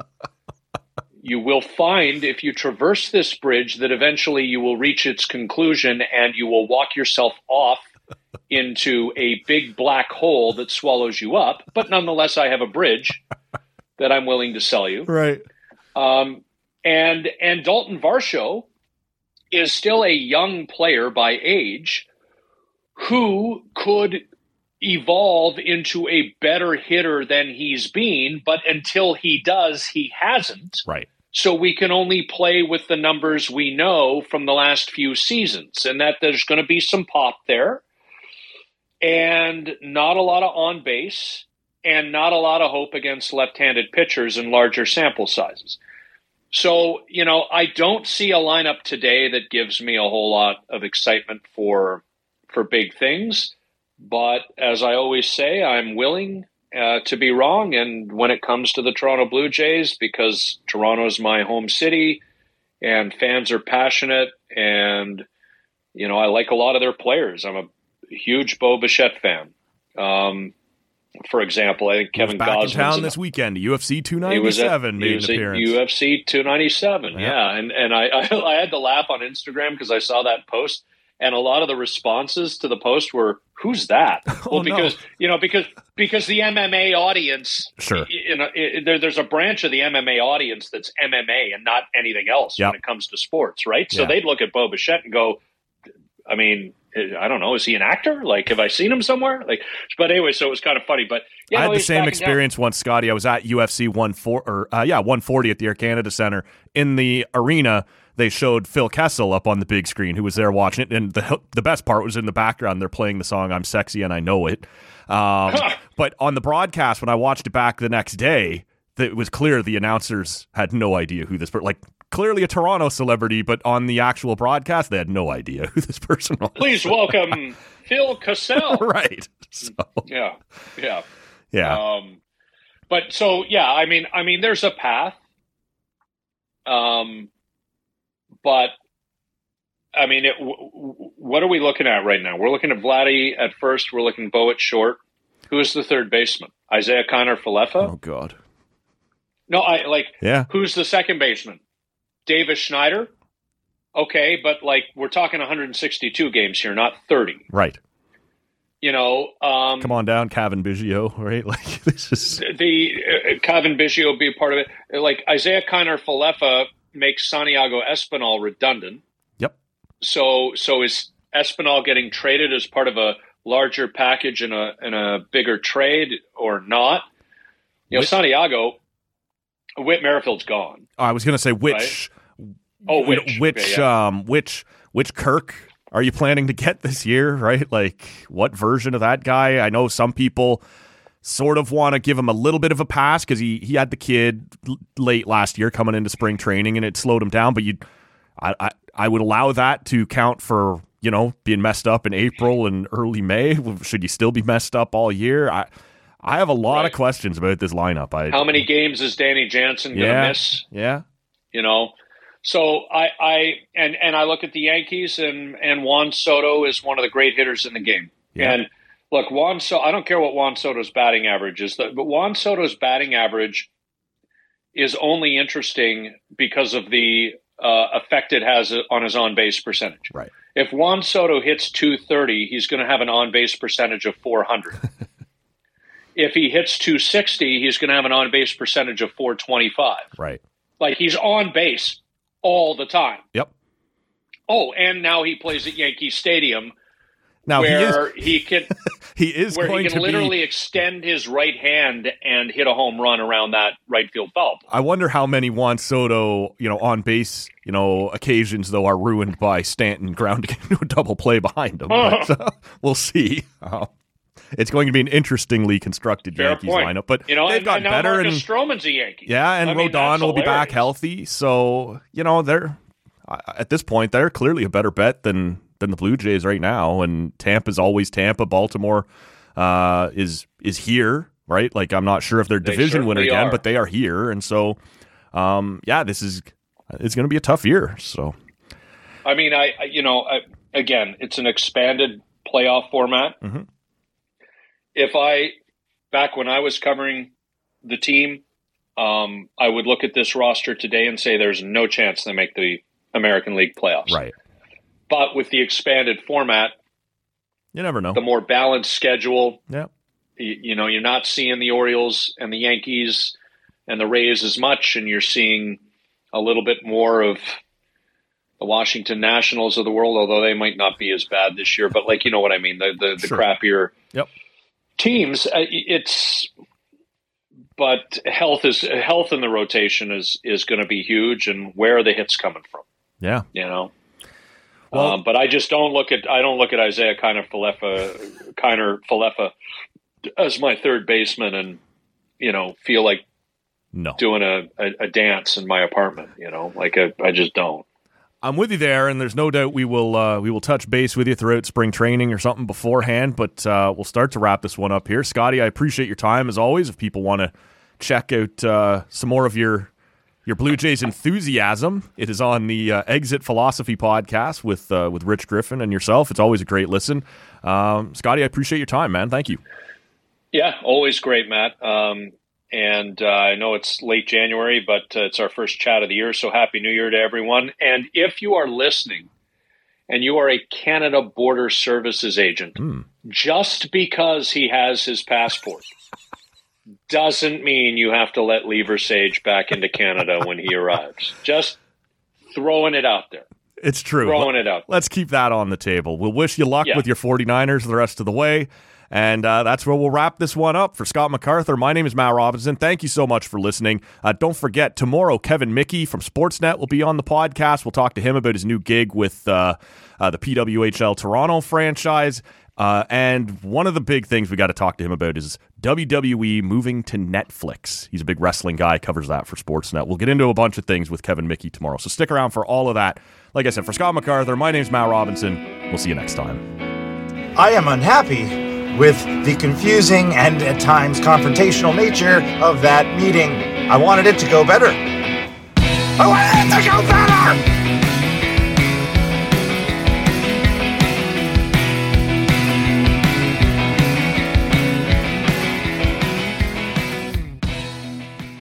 You will find if you traverse this bridge that eventually you will reach its conclusion and you will walk yourself off into a big black hole that swallows you up. But nonetheless, I have a bridge that I'm willing to sell you. right. Um, and and Dalton Varsho is still a young player by age who could evolve into a better hitter than he's been, but until he does, he hasn't. Right. So we can only play with the numbers we know from the last few seasons, and that there's going to be some pop there, and not a lot of on base, and not a lot of hope against left-handed pitchers in larger sample sizes. So you know, I don't see a lineup today that gives me a whole lot of excitement for for big things. But as I always say, I'm willing uh, to be wrong. And when it comes to the Toronto Blue Jays, because Toronto's my home city and fans are passionate, and, you know, I like a lot of their players. I'm a huge Bo Bichette fan. Um, for example, I think He was Kevin back in town this weekend. UFC he 297 was at, made he an was appearance. UFC 297. Yeah. Yeah, and and I, *laughs* I I had to laugh on Instagram because I saw that post, and a lot of the responses to the post were, "Who's that?" *laughs* Oh, well, no. because you know because because the MMA audience, Sure. you know, it, there, there's a branch of the MMA audience that's MMA and not anything else Yep. when it comes to sports, right? So Yeah. they'd look at Bo Bichette and go, I mean. I don't know. Is he an actor? Like, have I seen him somewhere? Like, but anyway, so it was kind of funny. But yeah, I no, had the same backing down. experience once, Scotty. I was at UFC 140, or uh, yeah, 140 at the Air Canada Center. In the arena, they showed Phil Kessel up on the big screen, who was there watching it. And the the best part was in the background. They're playing the song "I'm Sexy and I Know It." Um, but on the broadcast, when I watched it back the next day, it was clear the announcers had no idea who this person. Like clearly a Toronto celebrity, but on the actual broadcast, they had no idea who this person was. Please welcome Phil Cassell. *laughs* right. So Yeah, yeah. yeah. Um, but so yeah, I mean, I mean, there's a path. Um, but I mean, it, w- w- what are we looking at right now? We're looking at Vladdy at first. We're looking Bo at short. Who is the third baseman? Isiah Kiner-Falefa? oh God. No, I like. Yeah. Who's the second baseman? Davis Schneider. Okay, but like we're talking 162 games here, not 30. Right. You know, um, Come on down, Cavan Biggio, *laughs* right? Like this is the uh, Cavan Biggio be a part of it. Like Isiah Kiner-Falefa makes Santiago Espinal redundant. Yep. So so is Espinal getting traded as part of a larger package in a in a bigger trade or not? You know, Whit- Santiago, Whit Merrifield's gone. I was going to say which Oh, which? which yeah. um which which Kirk are you planning to get this year, right? Like what version of that guy? I know some people sort of want to give him a little bit of a pass cuz he he had the kid l- late last year coming into spring training and it slowed him down, but you I I, I would allow that to count for, you know, being messed up in April and early May. Should you still be messed up all year? I I have a lot of questions about this lineup. I How many games is Danny Jansen going to yeah, miss? Yeah. You know, so I, I and and I look at the Yankees and and Juan Soto is one of the great hitters in the game. Yeah. And look, Juan Soto. I don't care what Juan Soto's batting average is, but Juan Soto's batting average is only interesting because of the uh, effect it has on his on base percentage. Right. If Juan Soto hits 230, he's going to have an on base percentage of 400. *laughs* if he hits 260, he's going to have an on base percentage of 425. Right. Like he's on base all the time. Yep. Oh, and now he plays at Yankee Stadium Now he is he, can *laughs* he is where he can literally be. extend his right hand and hit a home run around that right field foul. I wonder how many Juan Soto, you know, on base, you know, occasions though are ruined by Stanton grounding *laughs* into a double play behind him. But, uh, we'll see. Uh, it's going to be an interestingly constructed Fair Yankees point. lineup, but You know, they've gotten and better. Marcus And Stroman's a Yankee. yeah, and I mean, Rodon will be back healthy. So you know, they're at this point they're clearly a better bet than than the Blue Jays right now. And Tampa's always Tampa. Baltimore uh, is is here, right? Like I'm not sure if they're They division winner again, are. but they are here, and so um, yeah, this is it's going to be a tough year. So I mean, I, I you know, I, again, it's an expanded playoff format. Mhm. If I back when I was covering the team, um, I would look at this roster today and say there's no chance they make the American League playoffs. right, But with the expanded format, you never know. the more balanced schedule, Yeah, you, you know, you're not seeing the Orioles and the Yankees and the Rays as much, and you're seeing a little bit more of the Washington Nationals of the world, although they might not be as bad this year. But like, you know what I mean? The the, the Sure. crappier Yep. Teams. uh, It's but health is health in the rotation is is going to be huge, and where are the hits coming from? yeah. You know. Well- um, but I just don't look at I don't look at Isiah Kiner Falefa Kiner Falefa as my third baseman and you know feel like No, doing a, a, a dance in my apartment. You know, like I, I just don't. I'm with you there, and there's no doubt we will uh, we will touch base with you throughout spring training or something beforehand. But uh, we'll start to wrap this one up here, Scotty. I appreciate your time as always. If people want to check out uh, some more of your your Blue Jays enthusiasm, it is on the uh, Exit Philosophy podcast with uh, with Rich Griffin and yourself. It's always a great listen, um, Scotty. I appreciate your time, man. Thank you. Yeah, always great, Matt. Um, and uh, I know it's late January, but uh, it's our first chat of the year. So happy New Year to everyone. And if you are listening and you are a Canada Border Services agent, just because he has his passport doesn't mean you have to let Lever Sage back into Canada when he arrives. Just throwing it out there. It's true. Throwing it out. Let's keep that on the table. We'll wish you luck Yeah. with your 49ers the rest of the way. And uh, that's where we'll wrap this one up. For Scott MacArthur, my name is Matt Robinson. Thank you so much for listening. Uh, don't forget, tomorrow, Kevin Mickey from Sportsnet will be on the podcast. We'll talk to him about his new gig with uh, uh, the PWHL Toronto franchise. Uh, and one of the big things we got to talk to him about is WWE moving to Netflix. He's a big wrestling guy, covers that for Sportsnet. We'll get into a bunch of things with Kevin Mickey tomorrow. So stick around for all of that. Like I said, for Scott MacArthur, my name's Matt Robinson. We'll see you next time. I am unhappy with the confusing and at times confrontational nature of that meeting. I wanted it to go better. Oh,